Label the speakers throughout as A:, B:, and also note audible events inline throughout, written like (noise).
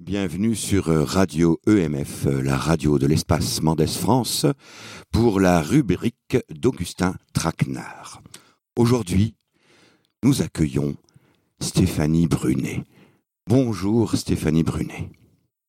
A: Bienvenue sur Radio EMF, la radio de l'espace Mendes France, pour la rubrique d'Augustin Traquenard. Aujourd'hui, nous accueillons Stéphanie Brunet. Bonjour Stéphanie Brunet.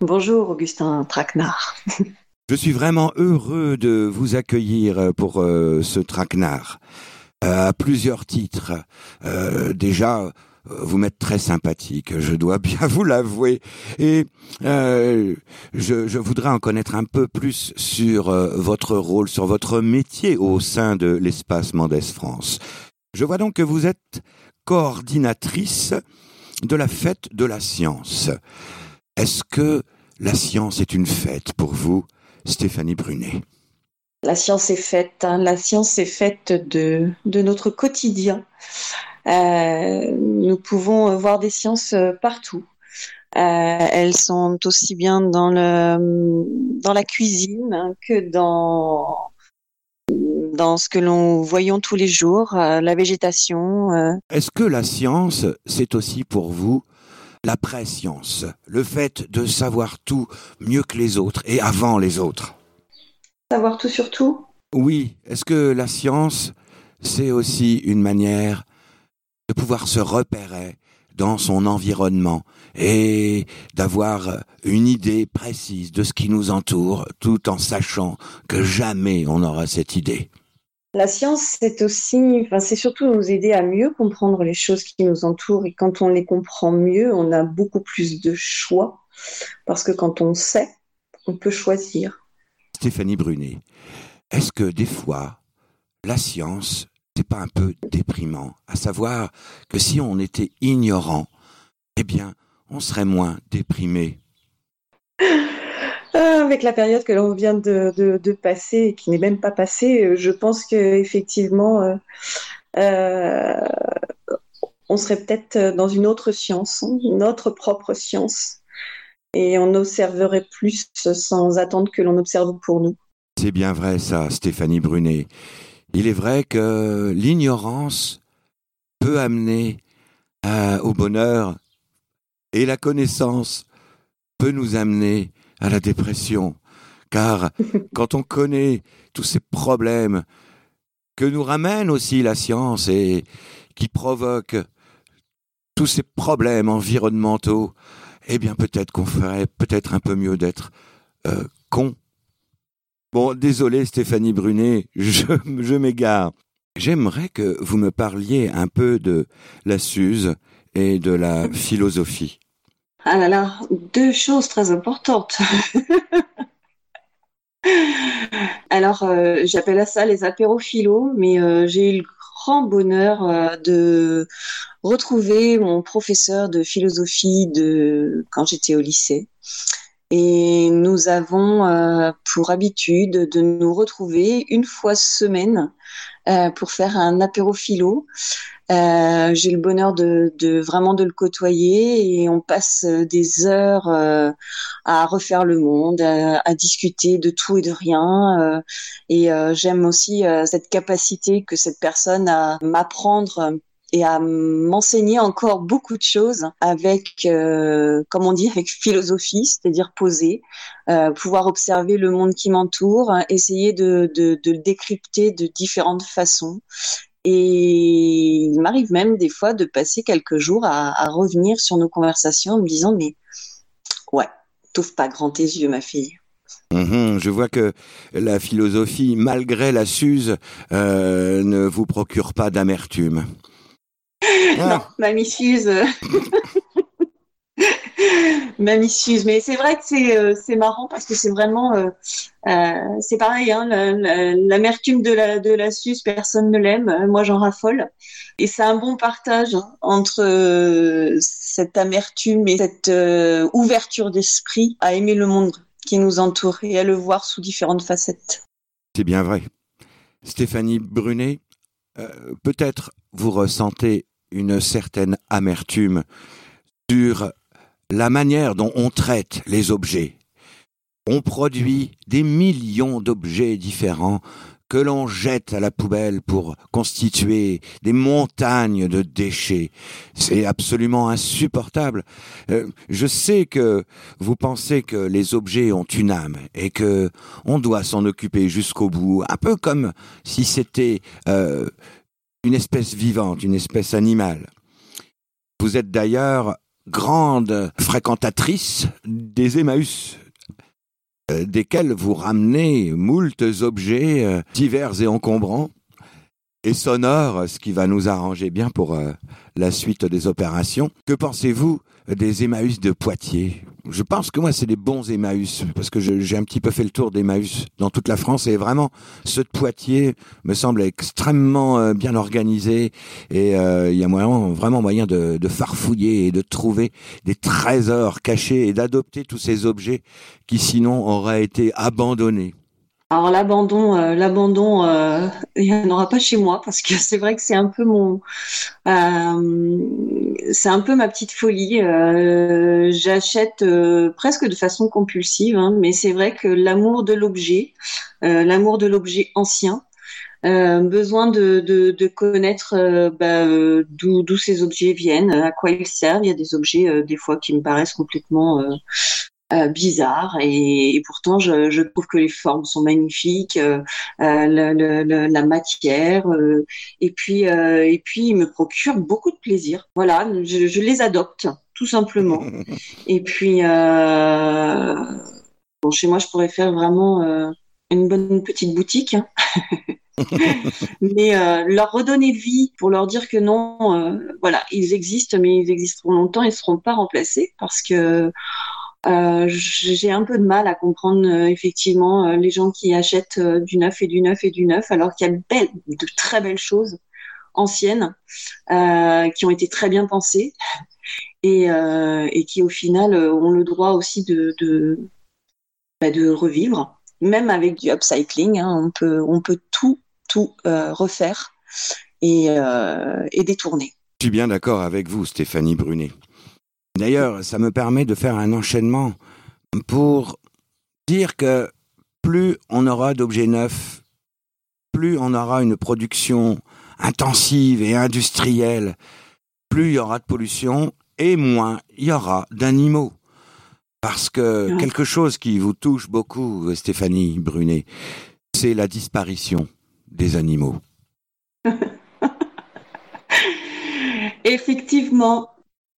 B: Bonjour Augustin Traquenard. (laughs)
A: Je suis vraiment heureux de vous accueillir pour euh, ce traquenard euh, à plusieurs titres. Euh, déjà, vous m'êtes très sympathique, je dois bien (laughs) vous l'avouer. Et je, je, voudrais en connaître un peu plus sur votre rôle, sur votre métier au sein de l'espace Mendes France. Je vois donc que vous êtes coordinatrice de la fête de la science. Est-ce que la science est une fête pour vous Stéphanie Brunet?
B: La science est faite, hein. la science est faite de, de notre quotidien. Euh, nous pouvons voir des sciences partout. Euh, elles sont aussi bien dans, le, dans la cuisine que dans, dans ce que l'on voyons tous les jours, euh, la végétation.
A: Est-ce que la science, c'est aussi pour vous la préscience, le fait de savoir tout mieux que les autres et avant les autres?
B: Savoir tout sur tout
A: Oui, est-ce que la science, c'est aussi une manière de pouvoir se repérer dans son environnement et d'avoir une idée précise de ce qui nous entoure tout en sachant que jamais on n'aura cette idée
B: la science, c'est aussi, enfin, c'est surtout nous aider à mieux comprendre les choses qui nous entourent. Et quand on les comprend mieux, on a beaucoup plus de choix. Parce que quand on sait, on peut choisir.
A: Stéphanie Brunet, est-ce que des fois, la science, c'est pas un peu déprimant À savoir que si on était ignorant, eh bien, on serait moins déprimé.
B: Euh, avec la période que l'on vient de, de, passer et qui n'est même pas passée, euh, je pense qu'effectivement, euh, on serait peut-être dans une autre science, notre propre science, et on observerait plus sans attendre que l'on observe pour nous.
A: C'est bien vrai ça, Stéphanie Brunet. Il est vrai que l'ignorance peut amener au bonheur et la connaissance peut nous amener à la dépression. Car (laughs) quand on connaît tous ces problèmes que nous ramène aussi la science et qui provoquent tous ces problèmes environnementaux, eh bien peut-être qu'on ferait peut-être un peu mieux d'être euh, con. Bon, désolé Stéphanie Brunet, (laughs) je, m'égare. J'aimerais que vous me parliez un peu de la Suze et de la philosophie.
B: Ah là là, deux choses très importantes. (laughs) Alors, euh, j'appelle ça les apérophilos, mais euh, j'ai eu le grand bonheur euh, de retrouver mon professeur de philosophie de quand j'étais au lycée. Et nous avons pour habitude de nous retrouver une fois semaine pour faire un apérophilo. Euh, j'ai le bonheur de, de, vraiment de le côtoyer et on passe euh, des heures euh, à refaire le monde, à, discuter de tout et de rien. Euh, et j'aime aussi cette capacité que cette personne a m'apprendre et à m'enseigner encore beaucoup de choses avec, euh, comme on dit, avec philosophie, c'est-à-dire poser, euh, pouvoir observer le monde qui m'entoure, essayer de, le décrypter de différentes façons et il m'arrive même des fois de passer quelques jours à, revenir sur nos conversations en me disant mais ouais, t'ouvres pas grand tes yeux ma fille.
A: Mhm, je vois que la philosophie, malgré la Suze, euh, ne vous procure pas d'amertume.
B: Non, ah. mamie Suze. (laughs) Mamie Mais c'est vrai que c'est euh, marrant parce que c'est vraiment euh, euh, c'est pareil. Hein, L'amertume de la de la personne ne l'aime. Moi, j'en raffole. Et c'est un bon partage hein, entre cette amertume et cette ouverture d'esprit à aimer le monde qui nous entoure et à le voir sous différentes facettes.
A: C'est bien vrai. Stéphanie Brunet, peut-être vous ressentez une certaine amertume sur la manière dont on traite les objets. On produit des millions d'objets différents que l'on jette à la poubelle pour constituer des montagnes de déchets. C'est absolument insupportable. Euh, je sais que vous pensez que les objets ont une âme et que on doit s'en occuper jusqu'au bout, un peu comme si c'était euh, une espèce vivante, une espèce animale. Vous êtes d'ailleurs grande fréquentatrice des Emmaüs, euh, desquels vous ramenez moultes objets euh, divers et encombrants et sonores, ce qui va nous arranger bien pour euh, la suite des opérations. Que pensez-vous des Emmaüs de Poitiers? Je pense que moi, c'est des bons Emmaüs, parce que j'ai un petit peu fait le tour d'Emmaüs dans toute la France, et vraiment, ce de Poitiers me semble extrêmement euh, bien organisé, et euh, il y a vraiment moyen de, de, farfouiller et de trouver des trésors cachés et d'adopter tous ces objets qui sinon auraient été abandonnés.
B: Alors l'abandon, euh, l'abandon, euh, (laughs) il n'y en aura pas chez moi parce que c'est vrai que c'est un peu mon, euh, c'est un peu ma petite folie. J'achète presque de façon compulsive, hein, mais c'est vrai que l'amour de l'objet, l'amour de l'objet ancien, besoin de, connaître bah, d'où ces objets viennent, à quoi ils servent. Il y a des objets des fois qui me paraissent complètement euh, bizarre et, pourtant je, je, trouve que les formes sont magnifiques, euh, euh le, la matière et puis et puis il me procure beaucoup de plaisir. Voilà, je, je les adopte tout simplement. (laughs) et puis bon, chez moi je pourrais faire vraiment une bonne petite boutique. Hein. (laughs) mais euh, leur redonner vie pour leur dire que non, euh, voilà, ils existent, mais ils existeront longtemps, ils ne seront pas remplacés parce que euh, j'ai un peu de mal à comprendre euh, effectivement euh, les gens qui achètent du neuf et du neuf et du neuf, alors qu'il y a de, très belles choses anciennes qui ont été très bien pensées (laughs) et, qui au final ont le droit aussi bah, de revivre. Même avec du upcycling, hein, on, peut, tout, refaire et détourner.
A: Je suis bien d'accord avec vous, Stéphanie Brunet. D'ailleurs, ça me permet de faire un enchaînement pour dire que plus on aura d'objets neufs, plus on aura une production intensive et industrielle, plus il y aura de pollution et moins il y aura d'animaux. Parce que quelque chose qui vous touche beaucoup, Stéphanie Brunet, c'est la disparition des animaux. (laughs)
B: Effectivement,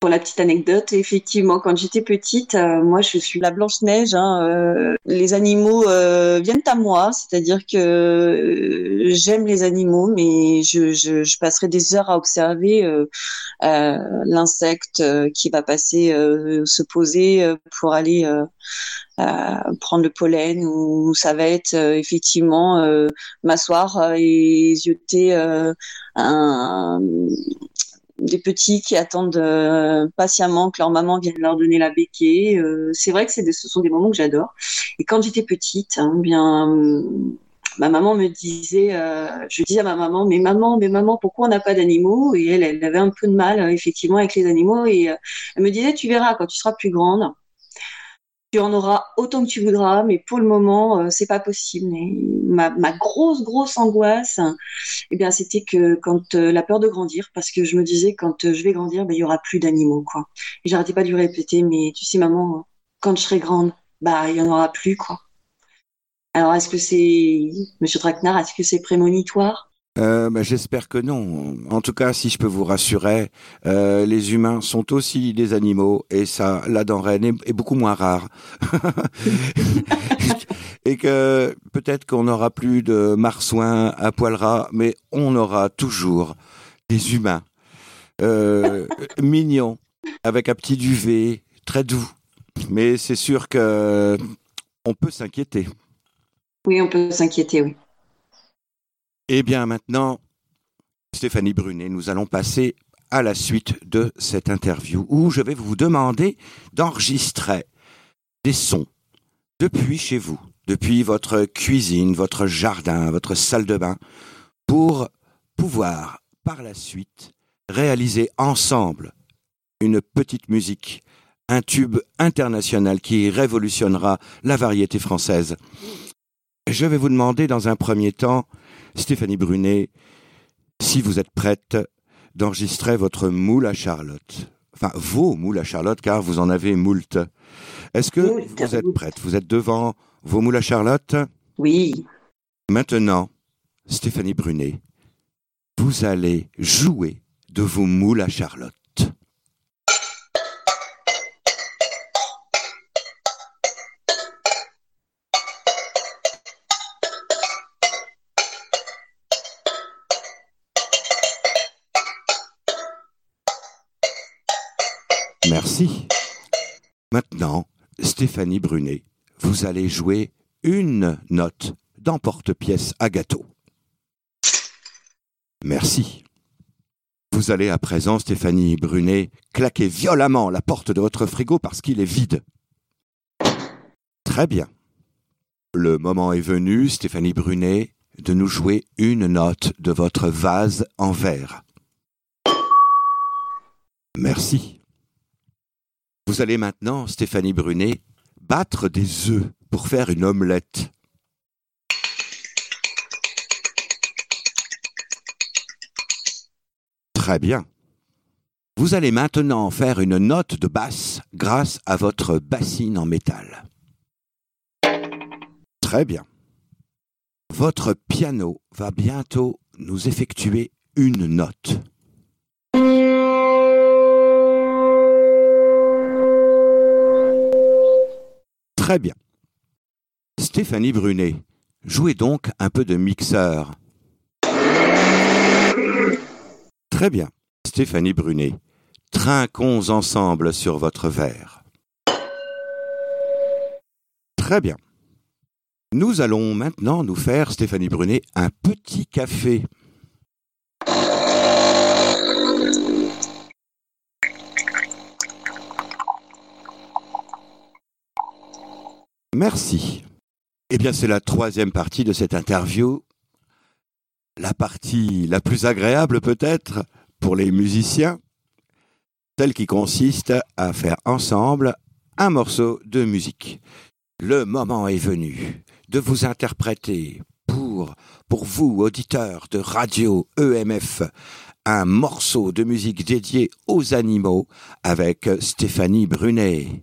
B: pour la petite anecdote, effectivement, quand j'étais petite, euh, moi je suis la Blanche Neige. Hein, euh, les animaux euh, viennent à moi, c'est-à-dire que j'aime les animaux, mais je, je, je, passerai des heures à observer l'insecte qui va passer, se poser pour aller prendre le pollen, ou ça va être effectivement m'asseoir et zioter un des petits qui attendent euh, patiemment que leur maman vienne leur donner la béquille. Euh, c'est vrai que c'est ce sont des moments que j'adore. Et quand j'étais petite, hein, bien ma maman me disait, euh, je disais à ma maman, mais maman, mais maman, pourquoi on n'a pas d'animaux? Et elle, elle avait un peu de mal effectivement avec les animaux et elle me disait, tu verras quand tu seras plus grande, tu en auras autant que tu voudras, mais pour le moment, euh, c'est pas possible. ma, ma, grosse, grosse angoisse, eh bien, c'était que quand euh, la peur de grandir, parce que je me disais quand euh, je vais grandir, ben, il y aura plus d'animaux, quoi. Et j'arrêtais pas de lui répéter, mais tu sais, maman, quand je serai grande, bah, il y en aura plus, quoi. Alors, est-ce que c'est, Monsieur Traquenard, est-ce que c'est prémonitoire?
A: Euh, bah, J'espère que non. En tout cas, si je peux vous rassurer, euh, les humains sont aussi des animaux et ça, la denrée est, beaucoup moins rare. (laughs) et que peut-être qu'on n'aura plus de marsouins à poil ras, mais on aura toujours des humains euh, (laughs) mignons, avec un petit duvet, très doux. Mais c'est sûr que on peut s'inquiéter.
B: Oui, on peut s'inquiéter, oui.
A: Eh bien maintenant, Stéphanie Brunet, nous allons passer à la suite de cette interview où je vais vous demander d'enregistrer des sons depuis chez vous, depuis votre cuisine, votre jardin, votre salle de bain, pour pouvoir par la suite réaliser ensemble une petite musique, un tube international qui révolutionnera la variété française. je vais vous demander dans un premier temps, Stéphanie Brunet, si vous êtes prête d'enregistrer votre moule à Charlotte. Enfin, vos moules à Charlotte, car vous en avez moult. Est-ce que vous êtes prête? Vous êtes devant vos moules à Charlotte?
B: Oui.
A: Maintenant, Stéphanie Brunet, vous allez jouer de vos moules à Charlotte. Merci. Maintenant, Stéphanie Brunet, vous allez jouer une note d'emporte-pièce à gâteau. Merci. Vous allez à présent, Stéphanie Brunet, claquer violemment la porte de votre frigo parce qu'il est vide. Très bien. Le moment est venu, Stéphanie Brunet, de nous jouer une note de votre vase en verre. Merci. Vous allez maintenant, Stéphanie Brunet, battre des œufs pour faire une omelette. Très bien. Vous allez maintenant faire une note de basse grâce à votre bassine en métal. Très bien. Votre piano va bientôt nous effectuer une note. Très bien. Stéphanie Brunet, jouez donc un peu de mixeur. Très bien. Stéphanie Brunet, trinquons ensemble sur votre verre. Très bien. Nous allons maintenant nous faire, Stéphanie Brunet, un petit café. Merci. Eh bien, c'est la troisième partie de cette interview. La partie la plus agréable peut-être pour les musiciens, celle qui consiste à faire ensemble un morceau de musique. Le moment est venu de vous interpréter pour, pour vous, auditeurs de radio EMF, un morceau de musique dédié aux animaux avec Stéphanie Brunet.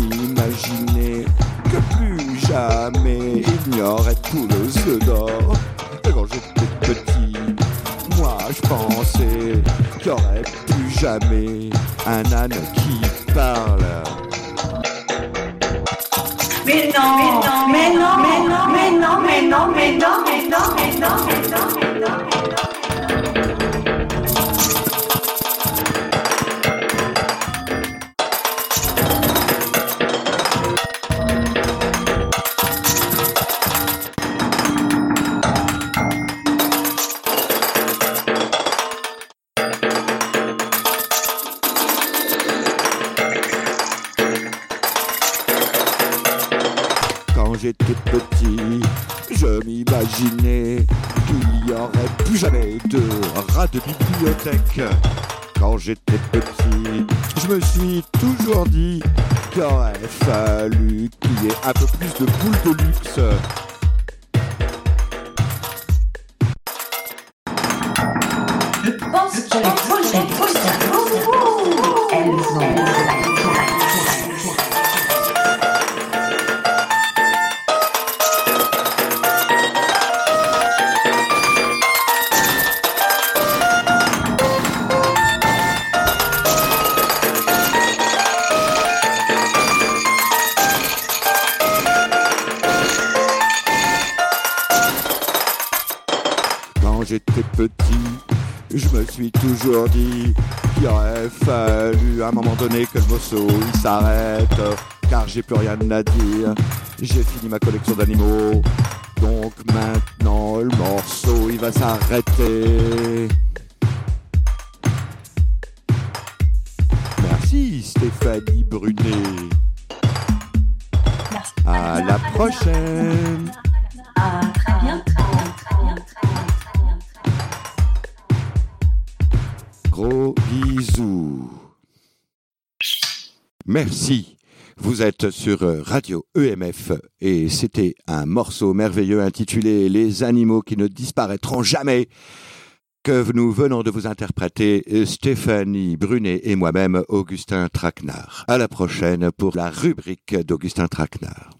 A: m'imaginais que plus jamais il n'y aurait tout le œufs d'or. Quand j'étais petit, moi je pensais qu'il n'y aurait plus jamais un âne qui parle.
C: Mais non, mais non, mais non, mais non, mais non, mais non, mais non, mais non, mais non, mais non,
A: qui est un peu plus de boule de luxe. J'étais petit, je me suis toujours dit qu'il aurait fallu à un moment donné que le morceau il s'arrête, car j'ai plus rien à dire. J'ai fini ma collection d'animaux, donc maintenant le morceau il va s'arrêter. Merci Stéphanie Brunet.
D: Merci.
A: À la prochaine. Merci. Vous êtes sur euh, Radio EMF et c'était un morceau merveilleux intitulé Les animaux qui ne disparaîtront jamais que nous venons de vous interpréter euh, Stéphanie Brunet et moi-même Augustin Traquenard. À la prochaine pour la rubrique d'Augustin Traquenard.